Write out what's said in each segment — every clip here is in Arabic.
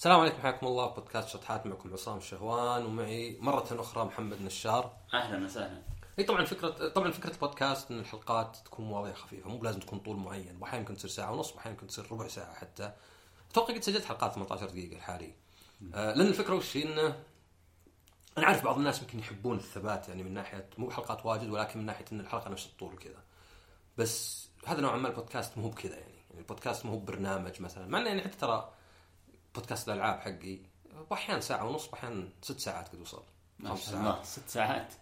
السلام عليكم حياكم الله. بودكاست شطحات معكم عصام الشهوان ومعي مرة أخرى محمد نشار. أهلا وسهلا. هي طبعا فكرة طبعا فكرة البودكاست إن الحلقات تكون مواضيع خفيفة. مو بلازم تكون طول معين. واحيانا ممكن تصير ساعة ونص واحيانا ممكن تصير ربع ساعة حتى. أتوقع قد سجلت حلقات 18 دقيقة الحالي آه لأن الفكرة وش؟ هي انه أنا عارف بعض الناس يمكن يحبون الثبات يعني من ناحية مو حلقات واجد ولكن من ناحية إن الحلقة نفس الطول وكذا. بس هذا نوعا ما البودكاست مو بكذا يعني. يعني البودكاست مو برنامج مثلا. مع انه يعني حتى ترى بودكاست الألعاب حقي وأحيانا ساعة ونص وأحيانا ست ساعات قد وصل خمس الله. ست ساعات.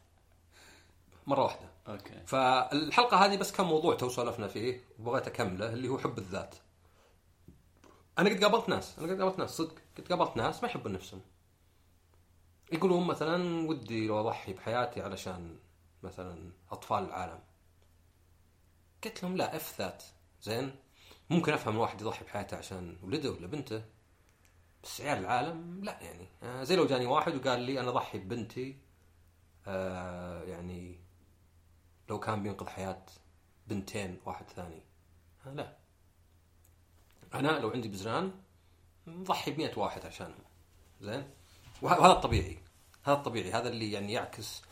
مرة واحدة. okay. فالحلقة هذه بس كان موضوع تو سولفنا فيه وبغيت أكمله اللي هو حب الذات. أنا قد قابلت ناس، أنا قد قابلت ناس صدق، قد قابلت ناس ما يحبون نفسهم. يقولون مثلا ودي لو أضحي بحياتي علشان مثلا أطفال العالم. قلت لهم لا if that زين. ممكن أفهم الواحد يضحي بحياته عشان ولده ولا بنته. بس عيال العالم لا يعني. آه زي لو جاني واحد وقال لي أنا اضحي ببنتي آه يعني لو كان بينقذ حياة بنتين واحد ثاني. آه لا. أنا لو عندي بزران نضحي بمئة واحد عشانهم زين؟ وه- وهذا الطبيعي. هذا الطبيعي. هذا اللي يعني يعكس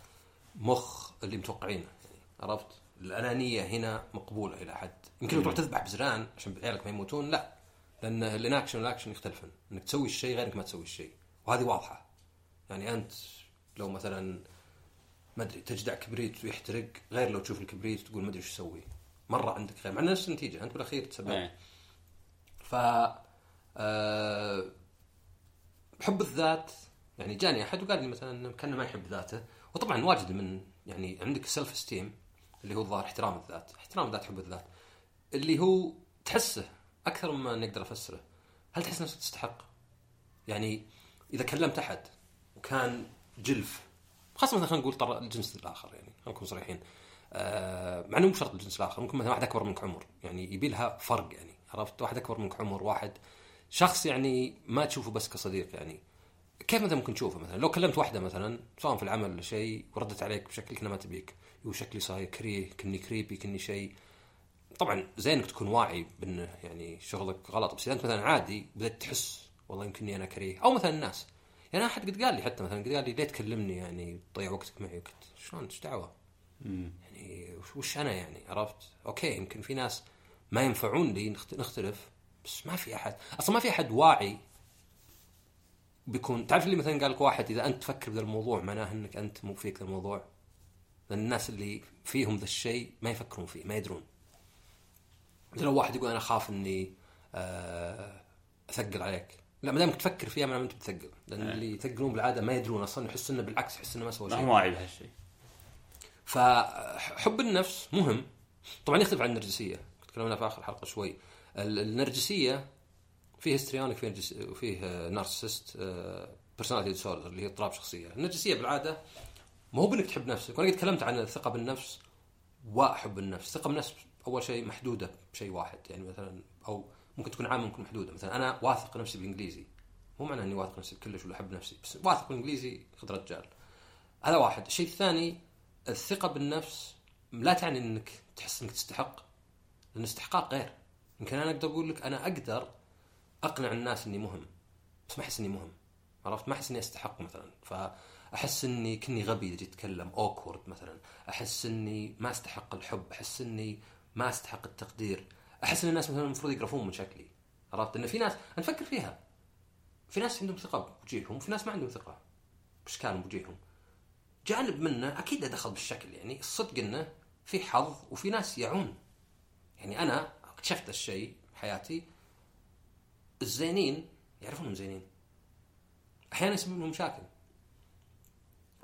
مخ اللي متوقعينه. يعني عرفت؟ الأنانية هنا مقبولة إلى حد. يمكن لو تروح تذبح بزران عشان عيالك ما يموتون لا. لأن ال inaction وال action يختلفن. إنك تسوي الشيء غير انك ما تسوي الشيء. وهذه واضحة. يعني أنت لو مثلا ما أدري تجدع كبريت ويحترق غير لو تشوف الكبريت وتقول ما أدري إيش أسوي مرة عندك غير مع نفس النتيجة أنت بالأخير تسبب. إيه. ف آه، حب الذات يعني جاني أحد وقال لي مثلا إنه كأنه ما يحب ذاته. وطبعا واجد من يعني عندك سيلف استيم اللي هو الظاهر احترام الذات. احترام الذات حب الذات. اللي هو تحسه أكثر مما نقدر افسره هل تحس نفسك تستحق؟ يعني إذا كلمت أحد وكان جلف خاصة مثلا خلينا نقول ترى الجنس الآخر يعني خلينا نكون صريحين. آه مع إنه مو شرط الجنس الآخر ممكن مثلا واحد أكبر منك عمر يعني يبي لها فرق يعني عرفت؟ واحد أكبر منك عمر واحد شخص يعني ما تشوفه بس كصديق يعني. كيف مثلا ممكن تشوفه مثلا؟ لو كلمت واحدة مثلا سواء في العمل ولا شيء وردت عليك بشكل كنا ما تبيك يقول شكلي صاير كريه كني creepy كني شيء. طبعا زين إنك تكون واعي بانه يعني شغلك غلط بس إذا أنت مثلا عادي بدأت تحس والله يمكنني أنا كريه أو مثلا الناس. يعني أحد قد قال لي حتى مثلا قد قال لي ليه تكلمني يعني تضيع وقتك معي؟ قلت شلون؟ إيش دعوة؟ يعني وش- أنا يعني؟ عرفت؟ okay يمكن في ناس ما ينفعون لي نخت- نختلف بس ما في أحد. أصلا ما في أحد واعي بيكون تعرف اللي مثلا قال لك واحد إذا أنت تفكر بذا الموضوع معناه إنك أنت مو فيك ذا الموضوع. لأن الناس اللي فيهم ذا الشيء ما يفكرون فيه ما يدرون. مثل لو واحد يقول أنا اخاف إني آه، أثقل عليك. لا ما دامك تفكر فيها ما أنت بتثقل لأن إيه. اللي يثقلون بالعادة ما يدرون أصلا يحس إنه بالعكس يحس إنه ما سوى ما شيء. هو واعي بهالشيء. فحب النفس مهم. طبعا يختلف عن النرجسية. تكلمنا في آخر حلقة شوي. ال- النرجسية فيه histrionic فيه نرجس- وفيه narcissist personality disorder اللي هي اضطراب شخصية. النرجسية بالعادة ما هو بإنك تحب نفسك. وأنا قد تكلمت عن الثقة بالنفس وحب النفس. الثقه بالنفس أول شيء محدودة بشيء واحد. يعني مثلا أو ممكن تكون عامة ممكن محدودة. مثلا أنا واثق نفسي بالانجليزي مو معناه إني واثق نفسي بكلش ولا أحب نفسي بس واثق بالانجليزي خذ رجال. هذا واحد. الشيء الثاني الثقة بالنفس لا تعني إنك تحس إنك تستحق لأن الاستحقاق غير. يمكن أنا أقدر أقول لك أنا أقدر أقنع الناس إني مهم بس ما أحس إني مهم. عرفت؟ ما أحس إني أستحق مثلا. فأحس إني كني غبي إذا جيت أتكلم اوكورد مثلا. أحس إني ما أستحق الحب. أحس إني ما أستحق التقدير. أحس إن الناس مثلا المفروض يقرفون من شكلي. عرفت؟ إن في ناس أنا أفكر فيها. في ناس عندهم ثقة بوجيههم وفي ناس ما عندهم ثقة بإشكالهم بوجيههم. جانب منه أكيد دخل بالشكل يعني الصدق إنه في حظ وفي ناس يعون. يعني أنا اكتشفت الشيء بحياتي. الزينين يعرفون انهم زينين. أحيانا يسبب لهم مشاكل.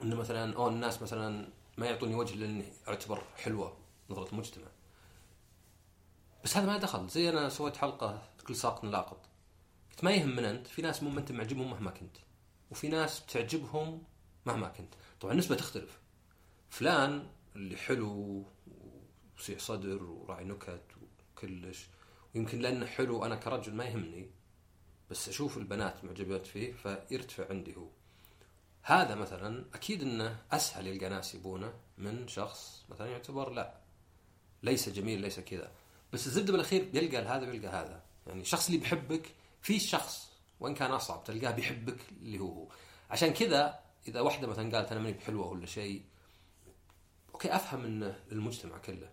إنه مثلا أو الناس مثلا ما يعطوني وجه لأني أعتبر حلوة نظرة المجتمع. بس هذا ما دخل. زي أنا سويت حلقة كل ساق لاقط قلت ما يهمنا أنت. في ناس مو أنت معجبهم مهما كنت. وفي ناس بتعجبهم مهما كنت. طبعا النسبة تختلف. فلان اللي حلو وسيع صدر وراعي نكت وكلش. ويمكن لأنه حلو أنا كرجل ما يهمني. بس أشوف البنات معجبات فيه فيرتفع عندي هو. هذا مثلا أكيد إنه أسهل يلقى ناس يبونه من شخص مثلا يعتبر لا. ليس جميل ليس كذا. بس الزبدة بالأخير بيلقى هذا ويلقى هذا. يعني الشخص اللي بيحبك في شخص وإن كان أصعب تلقاه بيحبك اللي هو هو. عشان كذا إذا واحدة مثلا قالت أنا ماني بحلوة ولا شيء أوكي أفهم انه للمجتمع كله.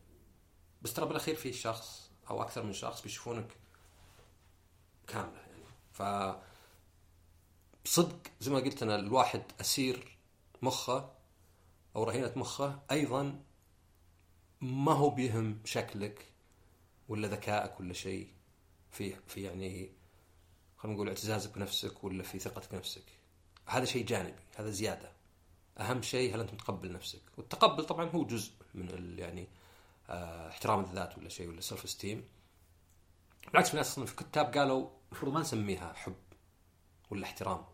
بس ترى بالأخير في شخص أو أكثر من شخص بيشوفونك كاملة يعني. ف بصدق زي ما قلت أنا الواحد أسير مخه أو رهينة مخه أيضا ما هو بيهم شكلك ولا ذكائك ولا شيء؟ في في يعني خلينا نقول اعتزازك بنفسك ولا في ثقتك بنفسك؟ هذا شيء جانبي هذا زيادة. أهم شيء هل أنت متقبل نفسك؟ والتقبل طبعا هو جزء من يعني آه احترام الذات ولا شيء ولا سيلف استيم بالعكس في ناس أصلا في كتاب قالوا المفروض ما نسميها حب ولا احترام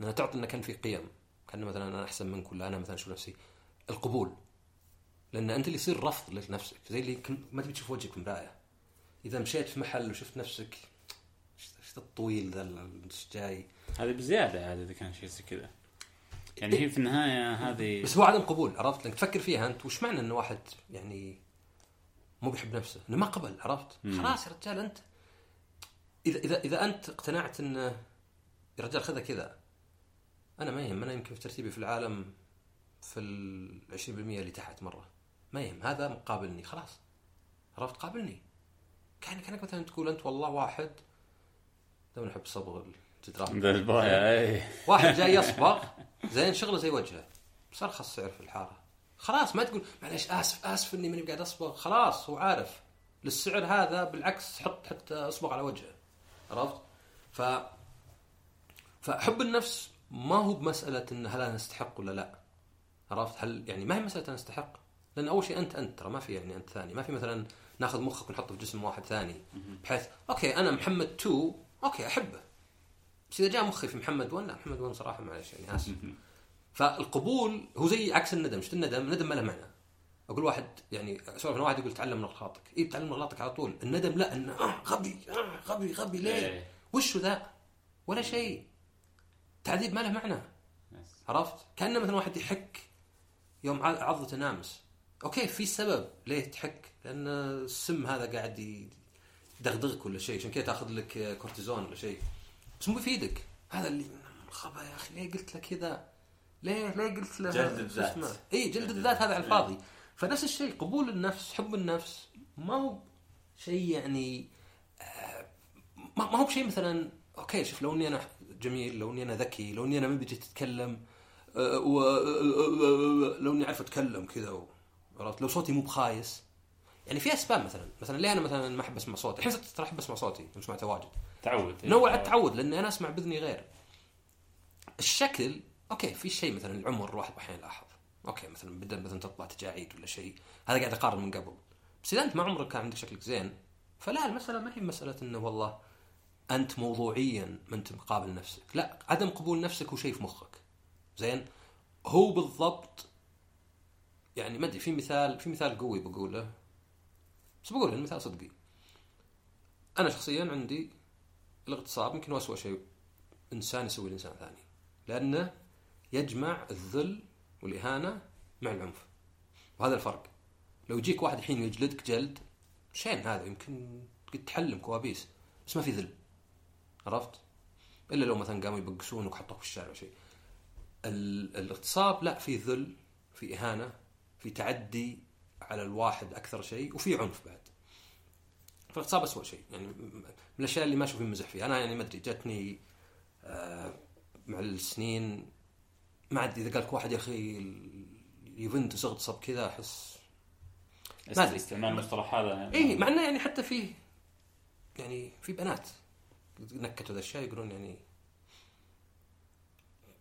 لأنها تعطي إنه كان في قيم. كان مثلا أنا أحسن منك ولا أنا مثلا أشوف نفسي؟ القبول. لأن أنت اللي يصير رفض لنفسك. زي اللي ما تبي تشوف وجهك في المرايه إذا مشيت في محل وشفت نفسك إيش الطويل ذا إيش جاي؟ هذه بزيادة هذا إذا كان شيء زي كذا. يعني هي في النهاية هذه بس هو عدم قبول عرفت؟ لأنك تفكر فيها أنت وش معنى انه واحد يعني مو بيحب نفسه؟ إنه ما قبل عرفت. خلاص يا رجال أنت اذا اذا إذا أنت اقتنعت انه يا رجال خذها كذا. أنا ما يهم أنا يمكن في ترتيبي في العالم في ال 20% اللي تحت مرة. ما يهم هذا مقابلني خلاص. عرفت؟ قابلني. كان كأنك مثلا تقول أنت والله واحد تو نحب صبغ الجدران. اي واحد جاي يصبغ زين شغلة زي وجهه. بس ارخص سعر في الحارة. خلاص ما تقول معليش آسف آسف إني ماني قاعد أصبغ. خلاص هو عارف. للسعر هذا بالعكس حط حتى أصبغ على وجهه. عرفت؟ ف فحب النفس ما هو بمسألة إن هل أنا أستحق ولا لا. عرفت؟ هل يعني ما هي مسألة أنا أستحق؟ لأن أول شيء انت أنت ترى ما في يعني أنت ثاني. ما في مثلا ناخذ مخك ونحطه في جسم واحد ثاني. بحيث okay أنا محمد 2 okay أحبه. بس إذا جاء مخي في محمد 1 لا محمد 1 صراحة معلش يعني آسف. فالقبول هو زي عكس الندم. شفت الندم؟ الندم ما له معنى. أقول واحد يعني اسولف واحد يقول تعلم من اغلاطك اي تعلم من اغلاطك على طول. الندم لا إنه آه غبي آه غبي غبي ليه؟ إيه. وشو ذا؟ ولا شيء. تعذيب ما له معنى. عرفت؟ كأنه مثلا واحد يحك يوم عضته نامس. okay في سبب ليه تحك؟ لأن السم هذا قاعد يدغدغك ولا شيء. عشان كذا تاخذ لك كورتيزون ولا شيء. بس مو بيفيدك. هذا اللي خبا يا أخي ليه قلت له كذا؟ ليه ليه قلت له؟ جلد الذات. اي جلد الذات هذا على الفاضي. فنفس الشيء قبول النفس حب النفس ما هو شيء يعني آه، ما هو بشيء مثلا okay شوف لو إني أنا جميل لو إني أنا ذكي لو إني أنا ما بجي تتكلم آه، آه، لو إني أعرف أتكلم كذا عرفت؟ لو صوتي مو بخايس. يعني في اسباب مثلا. مثلا ليه أنا مثلا ما أحب أسمع صوتي؟ الحين صرت ترى أحب أسمع صوتي لما سمعته واجد. تعود. نوع التعود لأني أنا أسمع بإذني غير. الشكل okay في شيء مثلا العمر الواحد أحيانا يلاحظ okay مثلا بدا مثلا تطلع تجاعيد ولا شيء. هذا قاعد أقارن من قبل. بس إذا أنت ما عمرك كان عندك شكلك زين فلا المسألة ما هي مسألة إنه والله أنت موضوعيا ما أنت مقابل نفسك. لا عدم قبول نفسك هو شيء في مخك. زين؟ هو بالضبط يعني ما أدري في مثال في مثال قوي بقوله. بس بقول المثال صدقي. أنا شخصيا عندي الاغتصاب يمكن اسوء شيء إنسان يسوي لإنسان ثاني. لأنه يجمع الذل والإهانة مع العنف. وهذا الفرق. لو يجيك واحد الحين يجلدك جلد شين هذا؟ يمكن قد تحلم كوابيس. بس ما في ذل. عرفت؟ إلا لو مثلا قاموا يبقسونك وحطوك في الشارع شيء ال- الاغتصاب لا في ذل في إهانة. في تعدي على الواحد أكثر شيء وفي عنف بعد. فالاغتصاب اسوء شيء. يعني من الأشياء اللي ما أشوف مزح فيها. أنا يعني ما أدري جاتني آه، مع السنين ما ادري إذا قال لك واحد يا أخي يوفنتوس اغتصب كذا أحس ما أدري. استعمال المصطلح هذا اي مع إنه يعني حتى فيه يعني في بنات نكتوا ذا الشيء يقولون يعني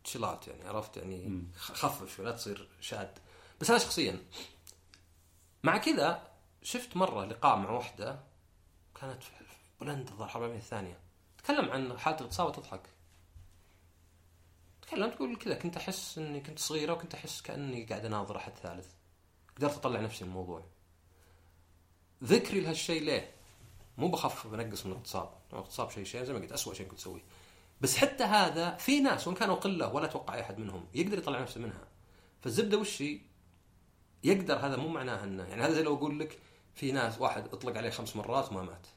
تشيلات يعني عرفت يعني خفف شوي لا تصير شاد. بس أنا شخصيا مع كذا شفت مرة لقاء مع واحدة كانت في بولندا الظاهر الحرب العالميه الثانية تكلم عن حالة اغتصاب وتضحك تكلم تقول كذا كنت أحس إني كنت صغيرة وكنت أحس كأني قاعد أناظر أحد ثالث قدرت أطلع نفسي من الموضوع ذكري لهالشيء ليه؟ مو بخفف بنقص من الاغتصاب، الاغتصاب شيء شيء زي ما قلت اسوء شيء كنت تسويه. بس حتى هذا في ناس وإن كانوا قلة ولا أتوقع أحد منهم يقدر يطلع نفسه منها. فالزبدة وش هي؟ يقدر هذا مو معناه انه يعني هذا زي لو أقول لك في ناس واحد اطلق عليه خمس مرات وما مات.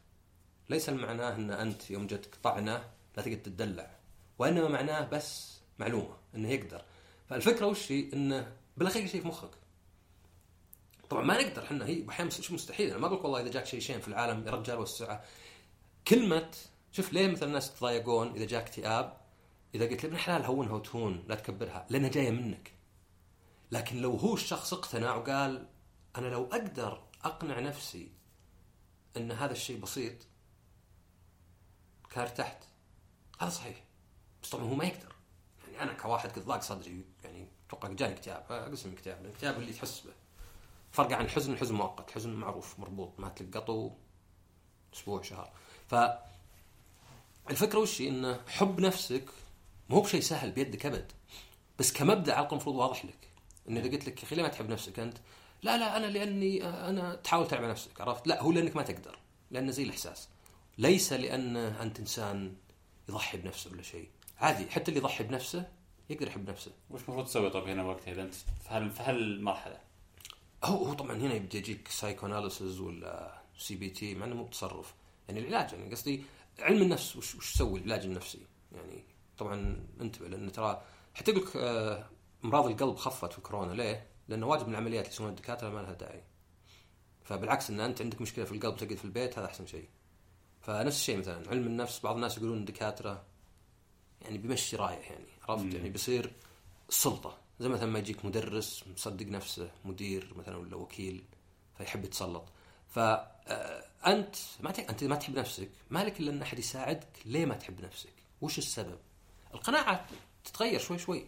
ليس المعناه إن أنت يوم جتك طعنة لا تقعد تدلع وإنما معناه بس معلومة إنه يقدر. فالفكرة وش هي؟ انه بالأخير شيء في مخك. طبعا ما نقدر إحنا هي أحيانا مستحيل. أنا ما أقول والله إذا جاك شيء شين في العالم يا رجال والسعه كلمه شوف ليه مثلا الناس يتضايقون إذا جاك اكتئاب؟ إذا قلت ابن حلال هونها وتهون لا تكبرها لأنها جاية منك. لكن لو هو الشخص اقتنع وقال أنا لو أقدر أقنع نفسي إن هذا الشيء بسيط كان ارتحت. هذا صحيح. بس طبعا هو ما يقدر. يعني أنا كواحد قد ضاق صدري يعني أتوقع جاني اكتئاب اقسم اكتئاب الاكتئاب اللي تحس به. فرق عن الحزن الحزن مؤقت الحزن معروف مربوط ما تلقطه أسبوع شهر. ف الفكرة وش؟ انه حب نفسك مو بشيء سهل بيدك أبد. بس كمبدأ على المفروض واضح لك. انه إذا قلت لك يا أخي ليه ما تحب نفسك أنت؟ لا لا أنا لأني أنا تحاول تلعب على نفسك عرفت؟ لا هو لأنك ما تقدر لأنه زي الإحساس ليس لأن أنت إنسان يضحي بنفسه ولا شيء عادي حتى اللي يضحي بنفسه يقدر يحب نفسه وش المفروض تسوي طيب هنا وقتها إذا أنت في هال- في هالمرحلة؟ هو هو طبعا هنا يبدأ يجيك psychoanalysis ولا CBT مع إنه مو بتصرف يعني العلاج يعني قصدي علم النفس وش وش يسوي العلاج النفسي يعني طبعا انتبه لأن ترى حتى يقول لك آه، امراض القلب خفت في كورونا ليه؟ لأنه واجد من العمليات اللي يسوونها الدكاترة ما لها داعي. فبالعكس إن أنت عندك مشكلة في القلب تقعد في البيت هذا أحسن شيء. فنفس الشيء مثلا علم النفس بعض الناس يقولون الدكاترة يعني بيمشي رايح يعني عرفت. يعني بيصير سلطة. زي مثلا ما يجيك مدرس مصدق نفسه مدير مثلا ولا وكيل فيحب يتسلط. فانت ما ت- أنت ما تحب نفسك. ما لك إلا إن أحد يساعدك؟ ليه ما تحب نفسك؟ وش السبب؟ القناعة تتغير شوي شوي.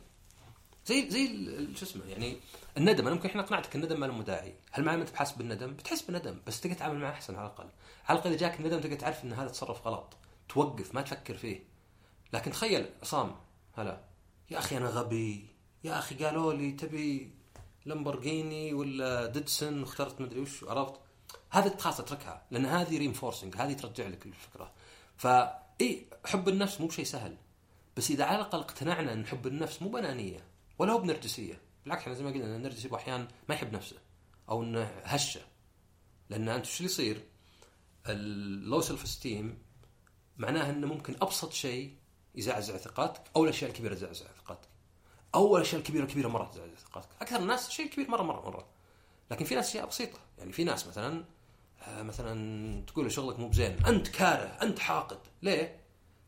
زي زي شو اسمه يعني الندم. أنا ممكن إحنا قنعتك الندم ما له داعي هل معنى انت بحاسب بالندم؟ بتحس بالندم بس تقدر تتعامل معه أحسن على الأقل. على الأقل إذا جاك الندم تقدر تعرف إن هذا تصرف غلط. توقف ما تفكر فيه. لكن تخيل عصام هلا. يا أخي أنا غبي. يا أخي قالوا لي تبي لامبورجيني ولا ديدسون واخترت مدري وش عرفت هذا خلاص اتركها لأن هذه reinforcing هذه ترجع لك الفكرة. فاي حب النفس مو بشيء سهل. بس إذا على الأقل اقتنعنا إن حب النفس مو بانانيه ولا هو بنرجسيه بالعكس إحنا زي ما قلنا النرجسي أحيانا ما يحب نفسه أو إنه هشة. لأن أنت شو اللي يصير؟ ال low self-esteem معناها إنه ممكن أبسط شيء يزعزع ثقتك أو الأشياء الكبيرة تزعزع ثقتك أو الأشياء الكبيرة كبيره مرة تزعزع ثقتك أكثر الناس الشيء الكبير مرة مرة مرة. لكن في ناس أشياء بسيطة. يعني في ناس مثلا آه، مثلا تقول شغلك مو بزين. أنت كاره أنت حاقد. ليه؟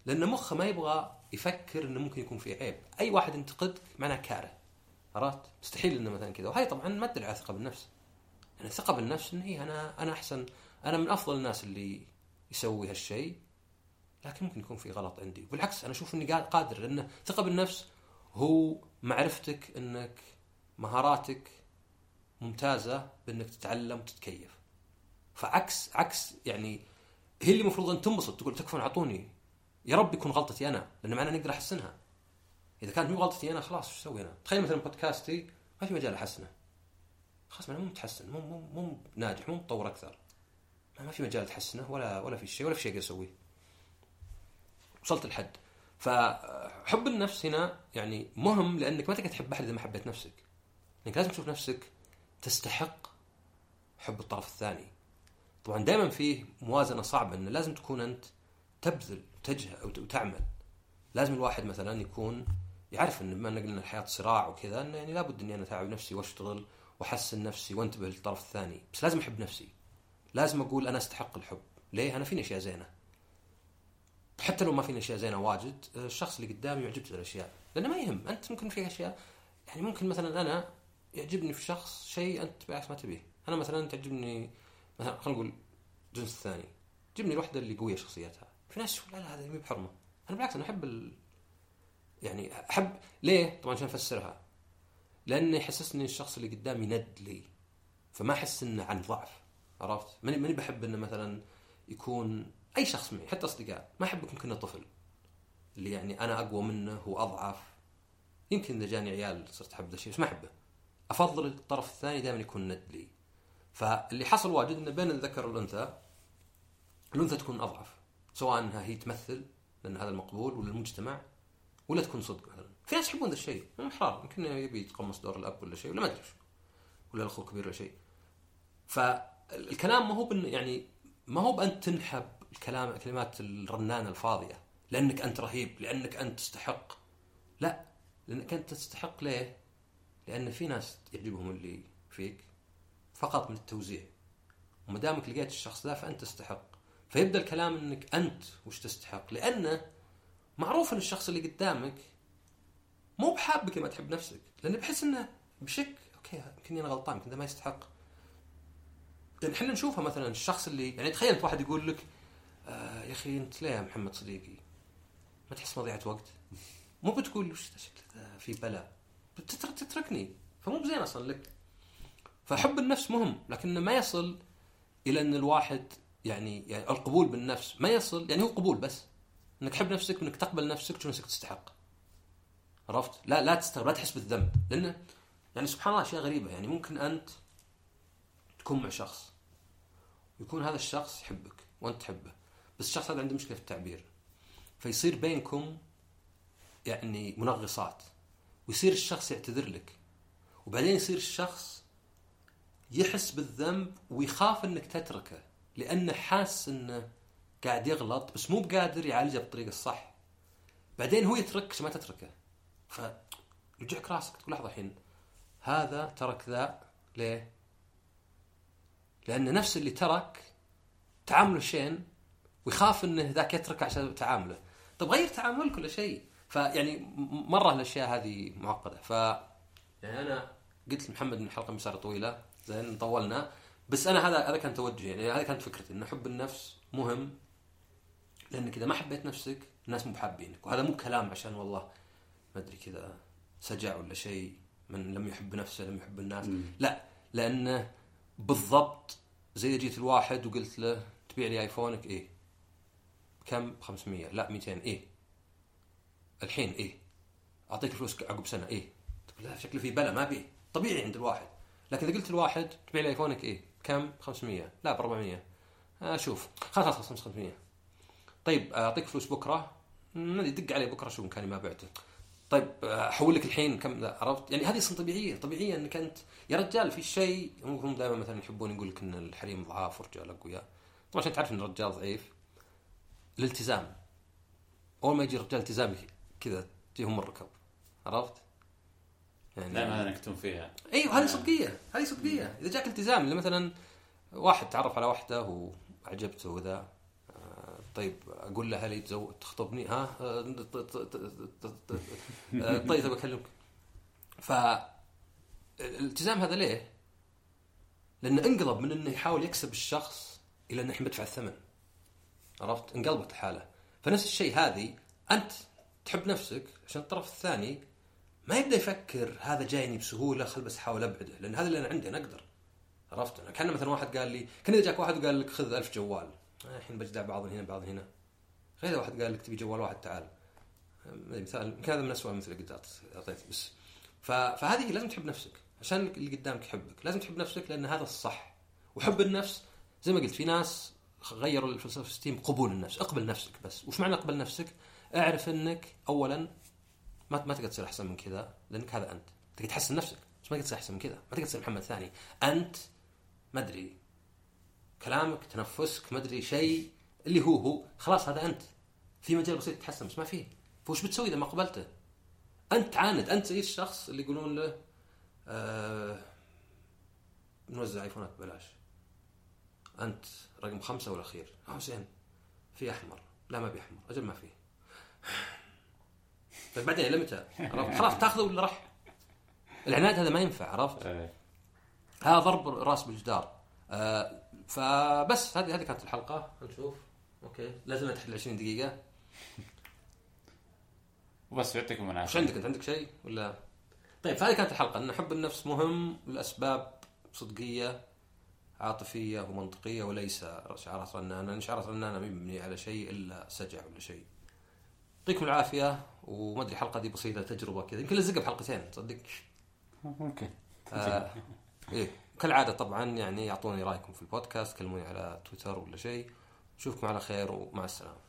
لأن مخه ما يبغى يفكر إنه ممكن يكون في عيب. أي واحد ينتقدك معناه كاره. عرفت؟ مستحيل إنه مثلا كذا. وهي طبعا ما تدل على ثقة بالنفس. يعني الثقه بالنفس انه هي أنا أنا أحسن أنا من أفضل الناس اللي يسوي هالشيء. لكن ممكن يكون في غلط عندي. بالعكس أنا أشوف إني قا- قادر. لأن ثقة بالنفس هو معرفتك إنك مهاراتك ممتازة بإنك تتعلم وتتكيف. فعكس عكس يعني هي اللي المفروض أن تنبسط تقول تكفون اعطوني يا رب يكون غلطتي أنا لأن معناه نقدر أحسنها. إذا كانت مو غلطتي أنا خلاص وش أسوي أنا؟ تخيل مثلا بودكاستي ما في مجال أحسنه. خلاص أنا مو متحسن مو مو مو ناجح مو متطور أكثر. ما في مجال تحسنه ولا ولا في شيء ولا في شيء أقدر أسويه. وصلت الحد فحب النفس هنا يعني مهم لأنك ما تقدر تحب أحد إذا ما حبيت نفسك. انك لازم تشوف نفسك تستحق حب الطرف الثاني. طبعا دائما فيه موازنة صعبة انه لازم تكون أنت تبذل وتجهد وتعمل. لازم الواحد مثلا يكون يعرف إن بما قلنا الحياة صراع وكذا انه يعني لابد إني أنا أتعب نفسي وأشتغل وأحسن نفسي وأنتبه للطرف الثاني. بس لازم أحب نفسي. لازم أقول أنا أستحق الحب. ليه؟ أنا فيني أشياء زينة. حتى لو ما فيني أشياء زينة واجد الشخص اللي قدامي يعجبته الأشياء. لأنه ما يهم. أنت ممكن فيك أشياء يعني ممكن مثلا أنا يعجبني في شخص شيء أنت بالعكس ما تبيه. أنا مثلا تعجبني مثلا خلينا نقول الجنس الثاني تعجبني الوحدة اللي قوية شخصيتها. في ناس لا لا هذه مي بحرمة. أنا بالعكس أنا أحب ال... يعني أحب ليه؟ طبعا عشان أفسرها. لأنه يحسسني الشخص اللي قدامي ند لي فما أحس إنه عن ضعف عرفت؟ ماني ماني بحب إنه مثلا يكون أي شخص معي حتى أصدقاء. ما احب يكون كنا طفل اللي يعني أنا أقوى منه هو اضعف يمكن إذا جاني عيال صرت أحب ذا الشيء بس ما أحبه. أفضل الطرف الثاني دائما يكون ند لي. فاللي حصل واجد إنه بين الذكر والأنثى الأنثى تكون أضعف. سواء أنها هي تمثل لأن هذا المقبول ولا المجتمع ولا تكون صدق مثلا. في ناس يحبون ذا الشيء حرام. يمكن يبي يتقمص دور الأب ولا شيء ولا ما أدري ولا الأخو الكبير ولا شيء. فالكلام ما هو بن يعني ما هو بأن تنحب الكلام الكلمات الرنانة الفاضية لأنك أنت رهيب لأنك أنت تستحق. لا لأنك أنت تستحق ليه؟ لأن في ناس يعجبهم اللي فيك فقط من التوزيع. وما دامك لقيت الشخص ذا فأنت تستحق. فيبدأ الكلام إنك أنت وش تستحق. لأنه معروف إن الشخص اللي قدامك مو بحابك ما تحب نفسك. لأنه بحس إنه بشك. okay يمكن أنا غلطان يمكن ما يستحق. لأن إحنا نشوفها مثلا الشخص اللي يعني تخيل أنت واحد يقول لك آه يا أخي أنت ليه يا محمد صديقي؟ ما تحس مضيعة وقت؟ مو بتقول وش شكله ذا في بلاء. بتترك تتركني. فمو بزين أصلا لك. فحب النفس مهم لكنه ما يصل إلى إن الواحد يعني يعني القبول بالنفس ما يصل يعني هو قبول بس إنك تحب نفسك وإنك تقبل نفسك نفسك تستحق. عرفت؟ لا لا تستغرب لا تحس بالذنب لأنه يعني سبحان الله أشياء غريبة يعني ممكن أنت تكون مع شخص ويكون هذا الشخص يحبك وأنت تحبه بس الشخص هذا عنده مشكلة في التعبير. فيصير بينكم يعني منغصات ويصير الشخص يعتذر لك وبعدين يصير الشخص يحس بالذنب ويخاف إنك تتركه. لأنه حاس إنه قاعد يغلط بس مو بقادر يعالجه بالطريقة الصح. بعدين هو يتركك ما تتركه. فيوجعك راسك تقول لحظة الحين هذا ترك ذا ليه؟ لأن نفس اللي ترك تعامله شين؟ ويخاف إنه ذاك يترك عشان تعامله. طيب غير تعاملك كل شيء. فيعني مرة الأشياء هذه معقدة. ف يعني أنا قلت لمحمد إن الحلقة مسار طويلة. زين طولنا. بس أنا هذا هذا كان توجهي يعني هذه كانت فكرتي ان حب النفس مهم لأنك إذا ما حبيت نفسك الناس مو بحابينك وهذا مو كلام عشان والله ما أدري كذا سجع ولا شيء من لم يحب نفسه لم يحب الناس. لا لأنه بالضبط زي جيت الواحد وقلت له تبيع لي آيفونك إيه. كم؟ 500 لا 200 إيه. الحين إيه. أعطيك فلوس عقب سنة إيه. تقول لا شكله في بلا ما بيه طبيعي عند الواحد. لكن إذا قلت الواحد تبيع لي آيفونك إيه. كم؟ 500 لا ب 400 آه شوف. خلاص خلاص 500 طيب أعطيك فلوس بكرة. ما أدري دق علي بكرة شوف مكاني ما بعته. طيب آه، أحول لك الحين كم؟ ذا عرفت؟ يعني هذه أصلا طبيعية. طبيعية إنك أنت يا رجال في شيء هم دائما مثلا يحبون يقول لك إن الحريم ضعاف والرجال أقوياء. طبعا عشان تعرف إن الرجال ضعيف. الالتزام أول ما يجي الرجال التزامي كذا تجيهم الركب. عرفت؟ يعني دائما نكتم فيها. إيوه هذه صدقية هذه صدقية. إذا جاك التزام اللي مثلا واحد تعرف على واحدة وعجبته وذا آه، طيب أقول له هل يتزوج تخطبني؟ ها؟ آه، آه، طيب أكلمك. ف الالتزام هذا ليه؟ لأنه انقلب من إنه يحاول يكسب الشخص إلى إنه الحين بدفع الثمن. عرفت؟ انقلبت الحاله فنفس الشيء هذه أنت تحب نفسك عشان الطرف الثاني ما يبدأ يفكر هذا جايني بسهولة خل بس أحاول أبعده لأن هذا اللي أنا عندي أنا أقدر. عرفت؟ أنا كأن مثلا واحد قال لي كأن إذا جاك واحد وقال لك خذ ألف جوال. آه، الحين بجدع بعض هنا بعض هنا. غير واحد قال لك تبي جوال واحد تعال. آه، أدري، مثال يمكن هذا من اسوء مثل أعط- اعطيت بس. فهذه لازم تحب نفسك. عشان اللي قدامك يحبك لازم تحب نفسك لأن هذا الصح. وحب النفس زي ما قلت في ناس غيروا الفلسفة ستيم قبول النفس اقبل نفسك بس. وش معنى اقبل نفسك؟ اعرف إنك اولا ما ما تقدر تصير أحسن من كذا لأنك هذا أنت. تقدر تحسن نفسك بس ما تقدر تصير أحسن من كذا. ما تقدر تصير محمد ثاني. أنت ما أدري كلامك تنفسك ما أدري شيء اللي هو هو. خلاص هذا أنت. في مجال بسيط تتحسن بس ما فيه. فوش بتسوي إذا ما قبلته؟ أنت عاند. أنت زي الشخص اللي يقولون له آه نوزع ايفونات ببلاش. أنت رقم خمسة والأخير. زين. في أحمر. لا ما في أحمر. أجل ما فيه طيب بعدين إلى متى؟ عرفت؟ خلاص تاخذه ولا راح؟ العناد هذا ما ينفع عرفت؟ إيه. هذا ضرب رأس بالجدار. آه فبس هذه هذه كانت الحلقة. نشوف. أوكي. لازم تحت ال 20 دقيقة. وبس يعطيكم وش العافيه عندك أنت؟ عندك شيء؟ ولا؟ طيب فهذه كانت الحلقة. إن حب النفس مهم لأسباب صدقية عاطفية ومنطقية وليس شعارات رنانه شعارات رنانه ما على شيء إلا سجع ولا شيء. يعطيكم العافية. وما أدري الحلقة دي بسيطة تجربة كذا يمكن لزقها بحلقتين تصدق؟ ممكن. آه إيه. كالعادة طبعا يعني اعطوني رأيكم في البودكاست كلموني على تويتر ولا شيء. اشوفكم على خير ومع السلامة.